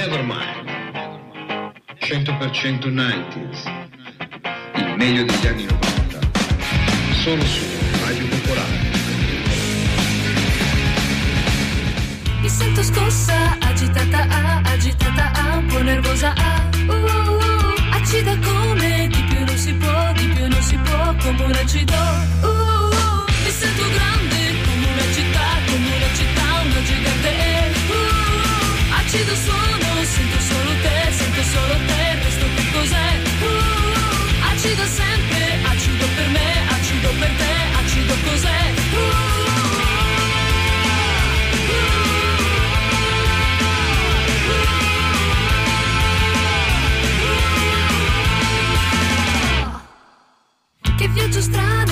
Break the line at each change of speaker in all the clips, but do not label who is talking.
Nevermind. 100% 90s. Il meglio degli anni 90. Solo su Radio Popolare.
Mi sento scossa, agitata, ah, agitata, ah, un po' nervosa, ah, uh, uh, uh, acida come di più non si può, di più non si può, come un acido, uh, uh, mi sento grande come una città, come una città, una gigante, uh, uh, acido suono, sento solo te, sento solo te, resto che cos'è, uh, uh, acido sempre, acido per me, acido per te, acido cos'è, uh, uh, Che viaggio strano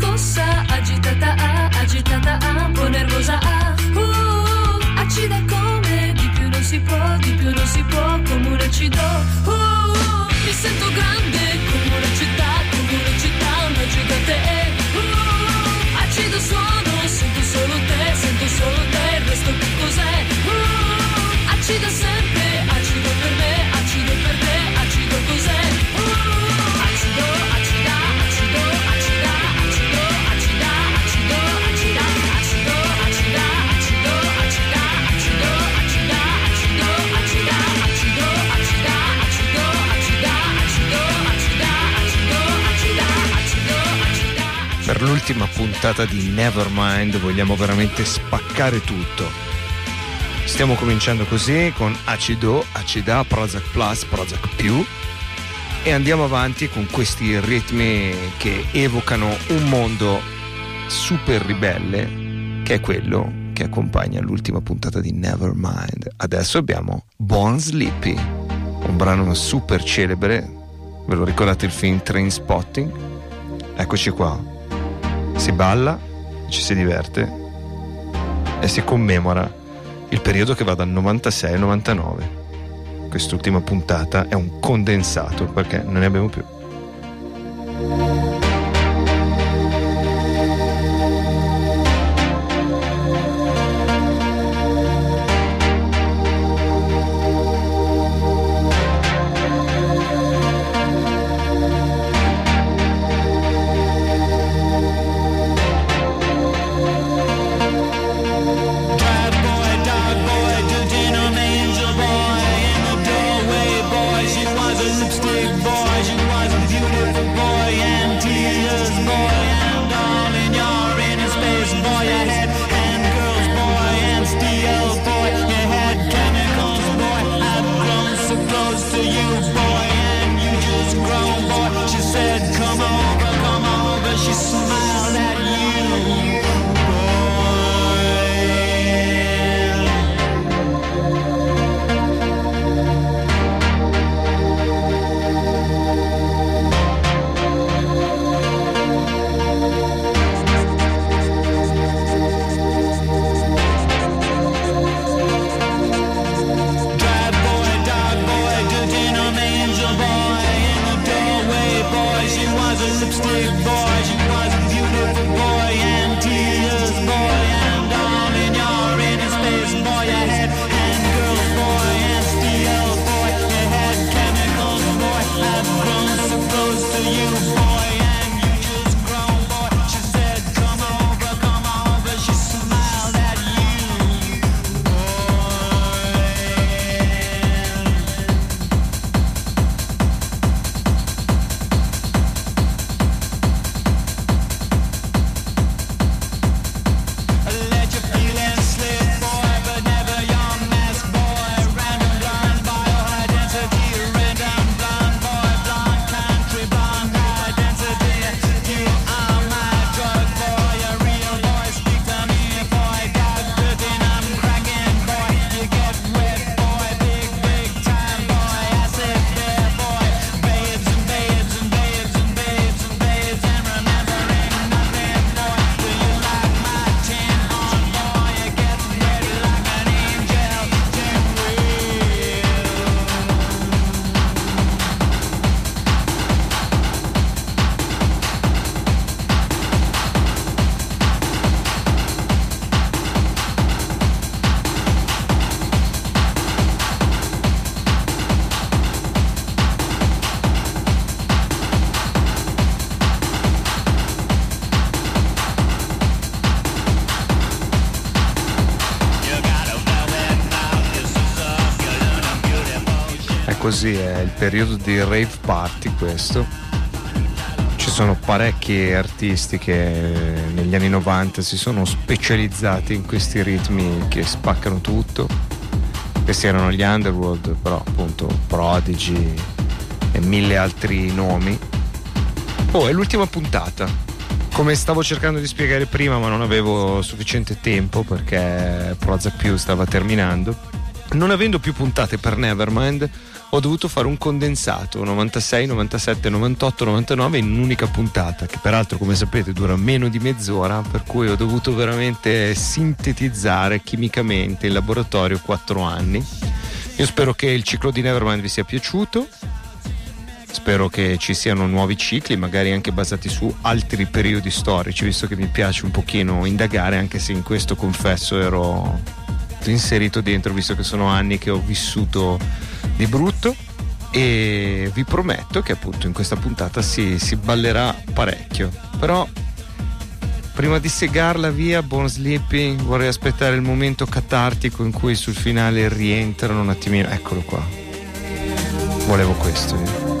scossa, agitata, ah, agitata, ah, un po' nervosa, uh, uh, acida come di più non si può, di più non si può, come un acido, uh, uh, mi sento grande come una città, come una città, una gigante, uh, uh, acido suono, sento solo te, sento solo te, il resto che cos'è, uh, acido sempre, acido per me, acido per te,
Per l'ultima puntata di Nevermind vogliamo veramente spaccare tutto. Stiamo cominciando così con Acido, Acida, Prozac Plus, Prozac Più e andiamo avanti con questi ritmi che evocano un mondo super ribelle che è quello che accompagna l'ultima puntata di Nevermind. Adesso abbiamo Born Sleepy, un brano super celebre. Ve lo ricordate il film Train Spotting? Eccoci qua. Si balla, ci si diverte e si commemora il periodo che va dal 96 al 99. Quest'ultima puntata è un condensato perché non ne abbiamo più. Così, è il periodo di rave party questo. Ci sono parecchi artisti che negli anni 90 si sono specializzati in questi ritmi che spaccano tutto. Questi erano gli Underworld, però appunto Prodigy e mille altri nomi. Oh, è l'ultima puntata. Come stavo cercando di spiegare prima, ma non avevo sufficiente tempo perché Proza Più stava terminando. Non avendo più puntate per Nevermind, ho dovuto fare un condensato 96, 97, 98, 99 in un'unica puntata, che peraltro, come sapete, dura meno di mezz'ora, per cui ho dovuto veramente sintetizzare chimicamente in laboratorio 4 anni. Io spero che il ciclo di Nevermind vi sia piaciuto. Spero che ci siano nuovi cicli, magari anche basati su altri periodi storici, visto che mi piace un pochino indagare, anche se in questo confesso ero inserito dentro, visto che sono anni che ho vissuto di brutto. E vi prometto che appunto in questa puntata si, si ballerà parecchio. Però prima di segarla via, buon sleeping, vorrei aspettare il momento catartico in cui sul finale rientrano un attimino. Eccolo qua. Volevo questo io.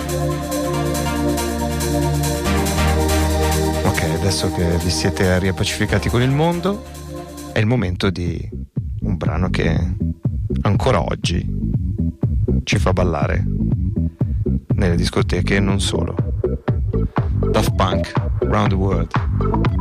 Ok, adesso che vi siete riappacificati con il mondo, è il momento di un brano che ancora oggi ci fa ballare nelle discoteche e non solo. Daft Punk, Round the World.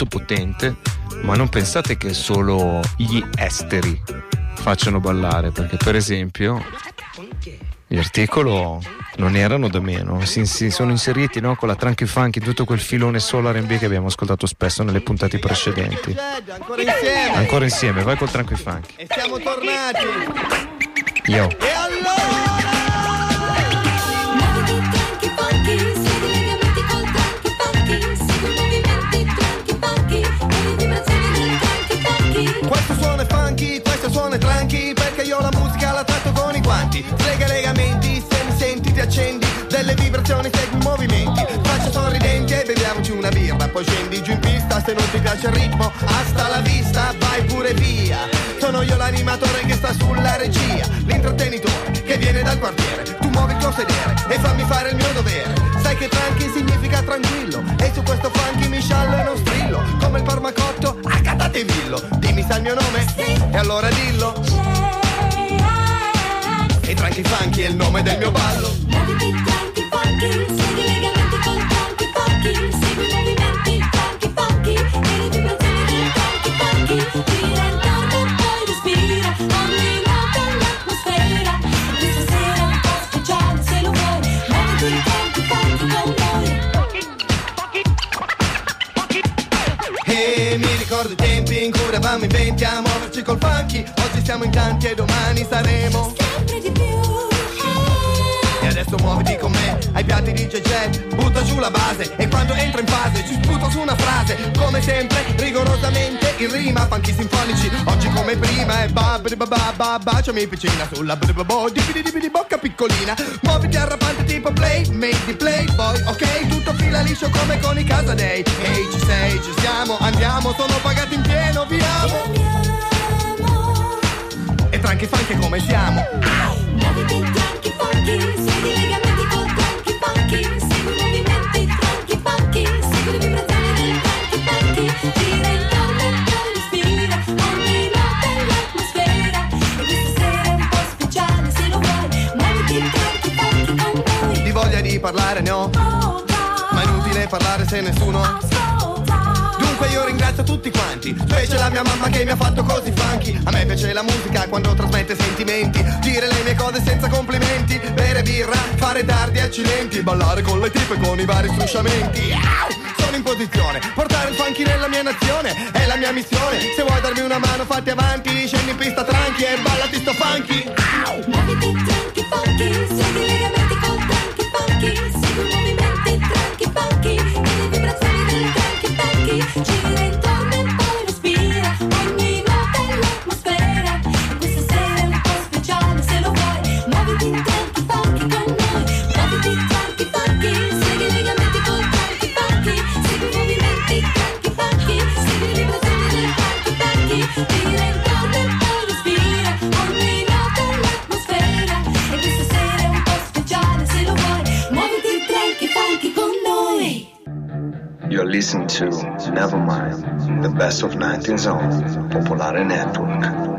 Molto potente, ma non pensate che solo gli esteri facciano ballare, perché per esempio Gli articoli non erano da meno, si, si sono inseriti no, con la Tranqui Funky, tutto quel filone solo R&B che abbiamo ascoltato spesso nelle puntate precedenti.
Ancora insieme.
Ancora insieme, vai col Tranqui Funky.
E siamo tornati.
Yo.
E allora?
Funky,
questo suono è tranqui Perché io la musica la tratto con i guanti. Frega i legamenti, se mi senti ti accendi Delle vibrazioni segui i movimenti. Faccia sorridenti e beviamoci una birra Poi scendi giù in pista, se non ti piace il ritmo Hasta la vista, vai pure via. Sono io l'animatore che sta sulla regia L'intrattenitore che viene dal quartiere. Tu muovi il tuo sedere e fammi fare il mio dovere. Sai che tranqui significa tranquillo E accatate villo Dimmi sa il mio nome? E allora dillo E tranqui funky è il nome del mio ballo
Muoviti tranqui funky, segui i legamenti col tranqui funky,
tempi in cui eravamo in venti a muoverci col funky. Oggi siamo in tanti e domani saremo.
Sempre di più.
E adesso muoviti con me ai piatti di JJ Butta giù la base e quando entro in fase Ci sputo su una frase. Come sempre, rigorosamente in rima Funky sinfonici, oggi come prima E ba ba ba ba ba baciami vicina Sulla ba ba bo di bocca piccolina. Muoviti arrapante tipo play, made di playboy Ok, tutto fila liscio come con i Casadei. Ehi ci siamo, andiamo Sono pagati in pieno, viamo
Andiamo.
E tranqui funky come siamo.
Muoviti tranqui funky, segui i legamenti col tranqui funky, segui i movimenti tranqui funky, segui le vibrazioni del tranqui funky, gira intorno e poi respira, ogni l'atmosfera, e questa sera è un po' speciale se lo vuoi, muoviti tranqui funky con noi,
Di voglia di parlare ne ho
ascolta,
Ma è inutile parlare se nessuno
ascolta,
Ringrazio tutti quanti. Specie la mia mamma che mi ha fatto così funky. A me piace la musica quando trasmette sentimenti. Dire le mie cose senza complimenti. Bere birra, fare tardi accidenti. Ballare con le tipe con i vari strusciamenti! Sono in posizione. Portare il funky nella mia nazione È la mia missione. Se vuoi darmi una mano fatti avanti. Scendi in pista tranqui e ballati sto funky
the best of 19th zone, Popolare Network.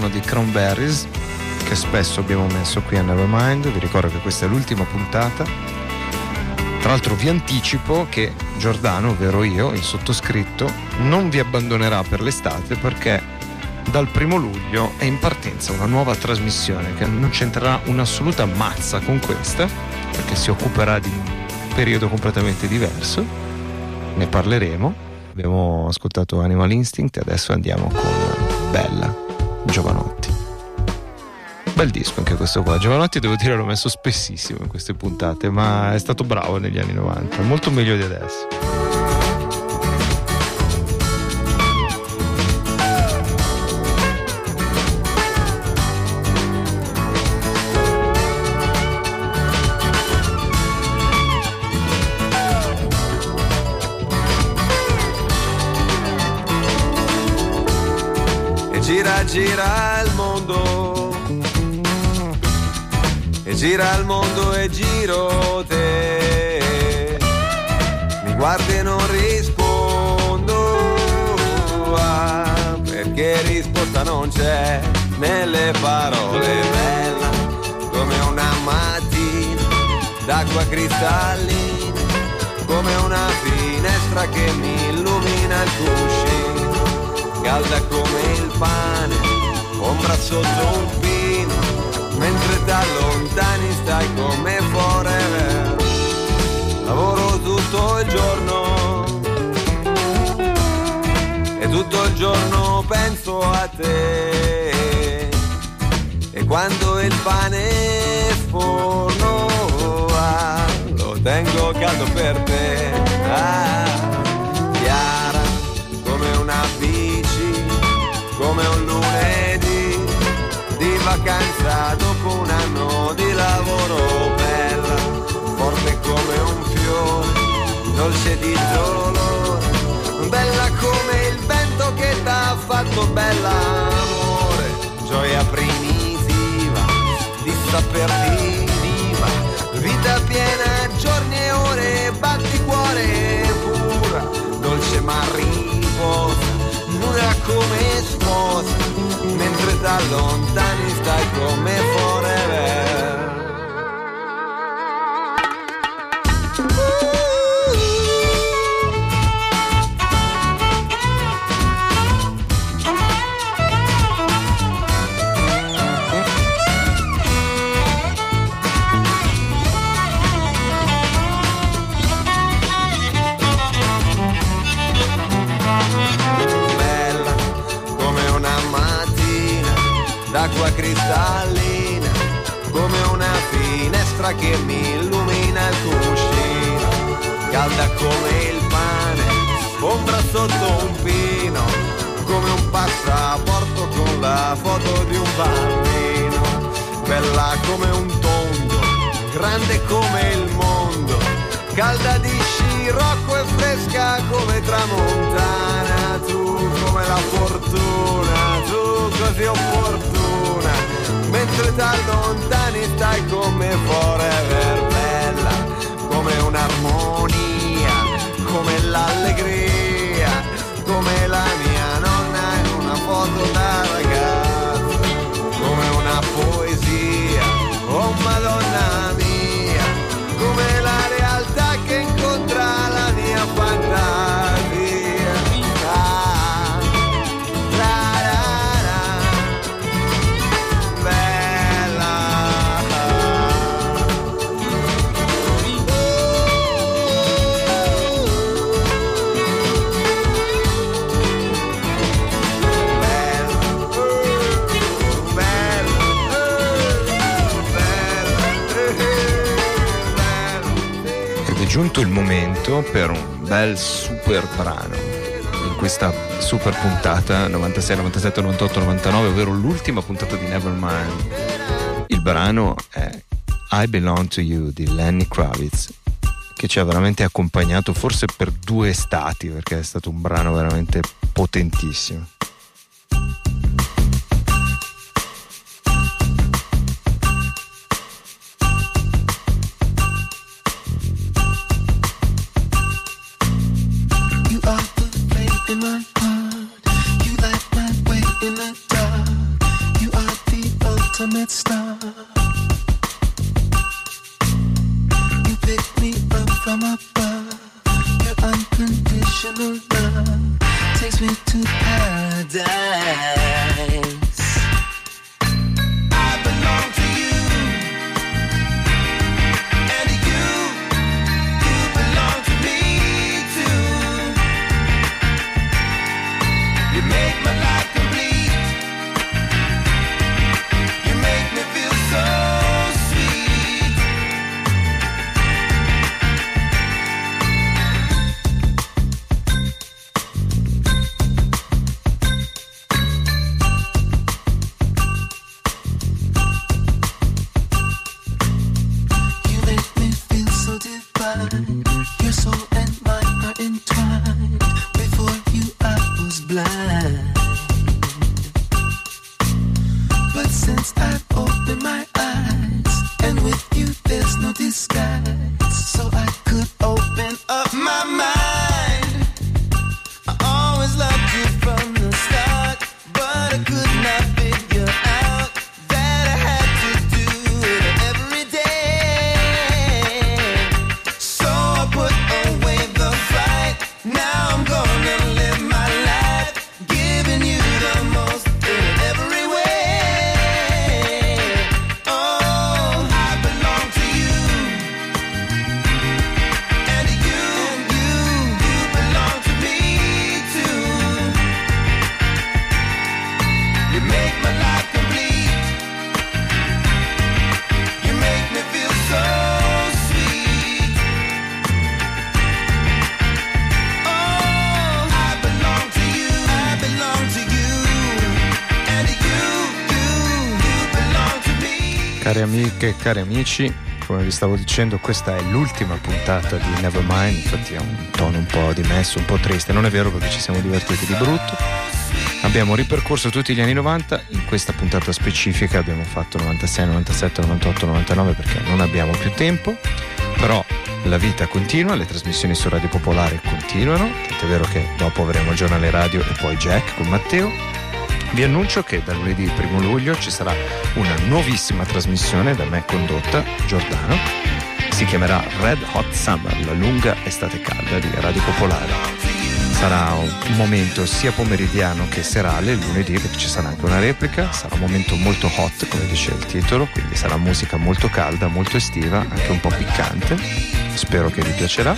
Brano di Cranberries che spesso abbiamo messo qui a Nevermind. Vi ricordo che questa è l'ultima puntata. Tra l'altro vi anticipo che Giordano, ovvero io, il sottoscritto, non vi abbandonerà per l'estate perché dal primo luglio è in partenza una nuova trasmissione che non c'entrerà un'assoluta mazza con questa perché si occuperà di un periodo completamente diverso. Ne parleremo. Abbiamo ascoltato Animal Instinct e adesso andiamo con Bella Giovanotti. Bel disco anche questo qua. Giovanotti devo dire l'ho messo spessissimo in queste puntate, ma è stato bravo negli anni 90, molto meglio di adesso.
Gira il mondo. E gira il mondo e giro te. Mi guardi e non rispondo ah, perché risposta non c'è nelle parole. Bella come una mattina d'acqua cristallina come una finestra che mi illumina il cuscino calda come il pane, ombra sotto un pino, mentre da lontani stai come forever. Lavoro tutto il giorno e tutto il giorno penso a te. E quando il pane forno ah, lo tengo caldo per te. Ah, come un lunedì di vacanza dopo un anno di lavoro bella, forte come un fiore, dolce di dolore, bella come il vento che t'ha fatto bella amore, gioia primitiva di saperti viva, vita piena, giorni e ore, batti cuore pura, dolce mariposa, nuda come mentre da lontani stai come che mi illumina il cuscino, calda come il pane, ombra sotto un pino, come un passaporto con la foto di un bambino, bella come un tondo, grande come il mondo, calda di scirocco e fresca come tramontana, tu come la fortuna, tu così opportuna, mentre da lontani stai come forever bella, come un'armonia, come l'allegria, come la mia nonna in una foto da ragazza, come una poesia, oh madonna mia, come la realtà che incontra la mia fantasia.
Giunto il momento per un bel super brano in questa super puntata 96, 97, 98, 99, ovvero l'ultima puntata di Nevermind. Il brano è I Belong to You di Lenny Kravitz, che ci ha veramente accompagnato forse per due estati, perché è stato un brano veramente potentissimo. Cari amici, come vi stavo dicendo, questa è l'ultima puntata di Nevermind, infatti ha un tono un po' dimesso, un po' triste, non è vero perché ci siamo divertiti di brutto. Abbiamo ripercorso tutti gli anni 90, in questa puntata specifica abbiamo fatto 96, 97, 98, 99 perché non abbiamo più tempo, però la vita continua, le trasmissioni su Radio Popolare continuano, tant'è vero che dopo avremo il giornale radio e poi Jack con Matteo. Vi annuncio che da lunedì 1 luglio ci sarà una nuovissima trasmissione da me condotta, Giordano. Si chiamerà Red Hot Summer, la lunga estate calda di Radio Popolare. Sarà un momento sia pomeridiano che serale, lunedì, perché ci sarà anche una replica. Sarà un momento molto hot, come dice il titolo, quindi sarà musica molto calda, molto estiva, anche un po' piccante. Spero che vi piacerà.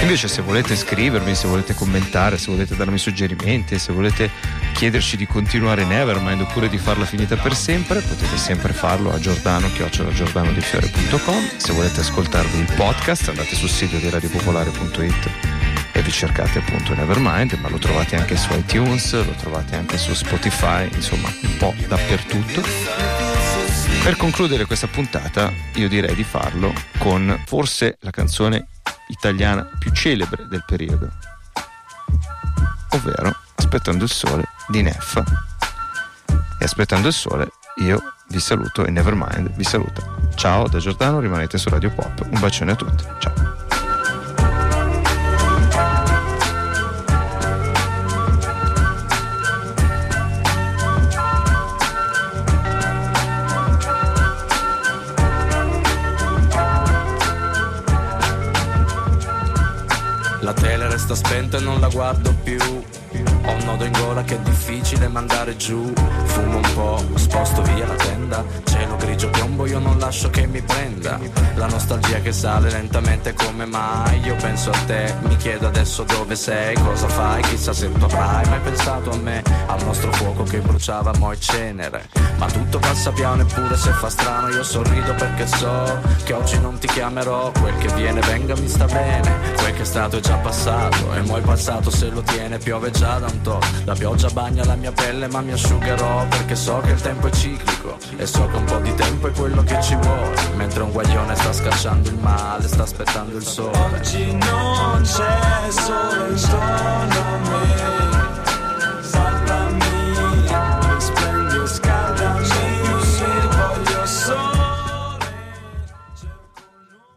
Invece se volete scrivermi, se volete commentare, se volete darmi suggerimenti, se volete chiederci di continuare Nevermind oppure di farla finita per sempre, potete sempre farlo a giordano giordano-giordanodifiore.com Se volete ascoltarvi il podcast andate sul sito di radiopopolare.it e vi cercate appunto Nevermind, ma lo trovate anche su iTunes, lo trovate anche su Spotify, insomma un po' dappertutto. Per concludere questa puntata io direi di farlo con forse la canzone italiana più celebre del periodo, ovvero Aspettando il sole di Neffa. E aspettando il sole io vi saluto e Nevermind vi saluta. Ciao da Giordano, rimanete su Radio Pop. Un bacione a tutti. Ciao.
La tele resta spenta e non la guardo più. Ho un nodo in gola che è difficile mandare giù. Fumo un po', sposto via la tenda. Cielo grigio piombo, io non lascio che mi prenda. La nostalgia che sale lentamente come mai. Io penso a te, mi chiedo adesso dove sei, cosa fai, chissà se tu avrai mai pensato a me. Al nostro fuoco che bruciava mo' e cenere. Ma tutto passa piano eppure se fa strano io sorrido perché so che oggi non ti chiamerò. Quel che viene venga mi sta bene. Quel che è stato è già passato e mo' il passato se lo tiene piove già da un. La pioggia bagna la mia pelle ma mi asciugherò perché so che il tempo è ciclico e so che un po' di tempo è quello che ci vuole. Mentre un guaglione sta scacciando il male, sta aspettando il sole.
Oggi non c'è sole intorno a me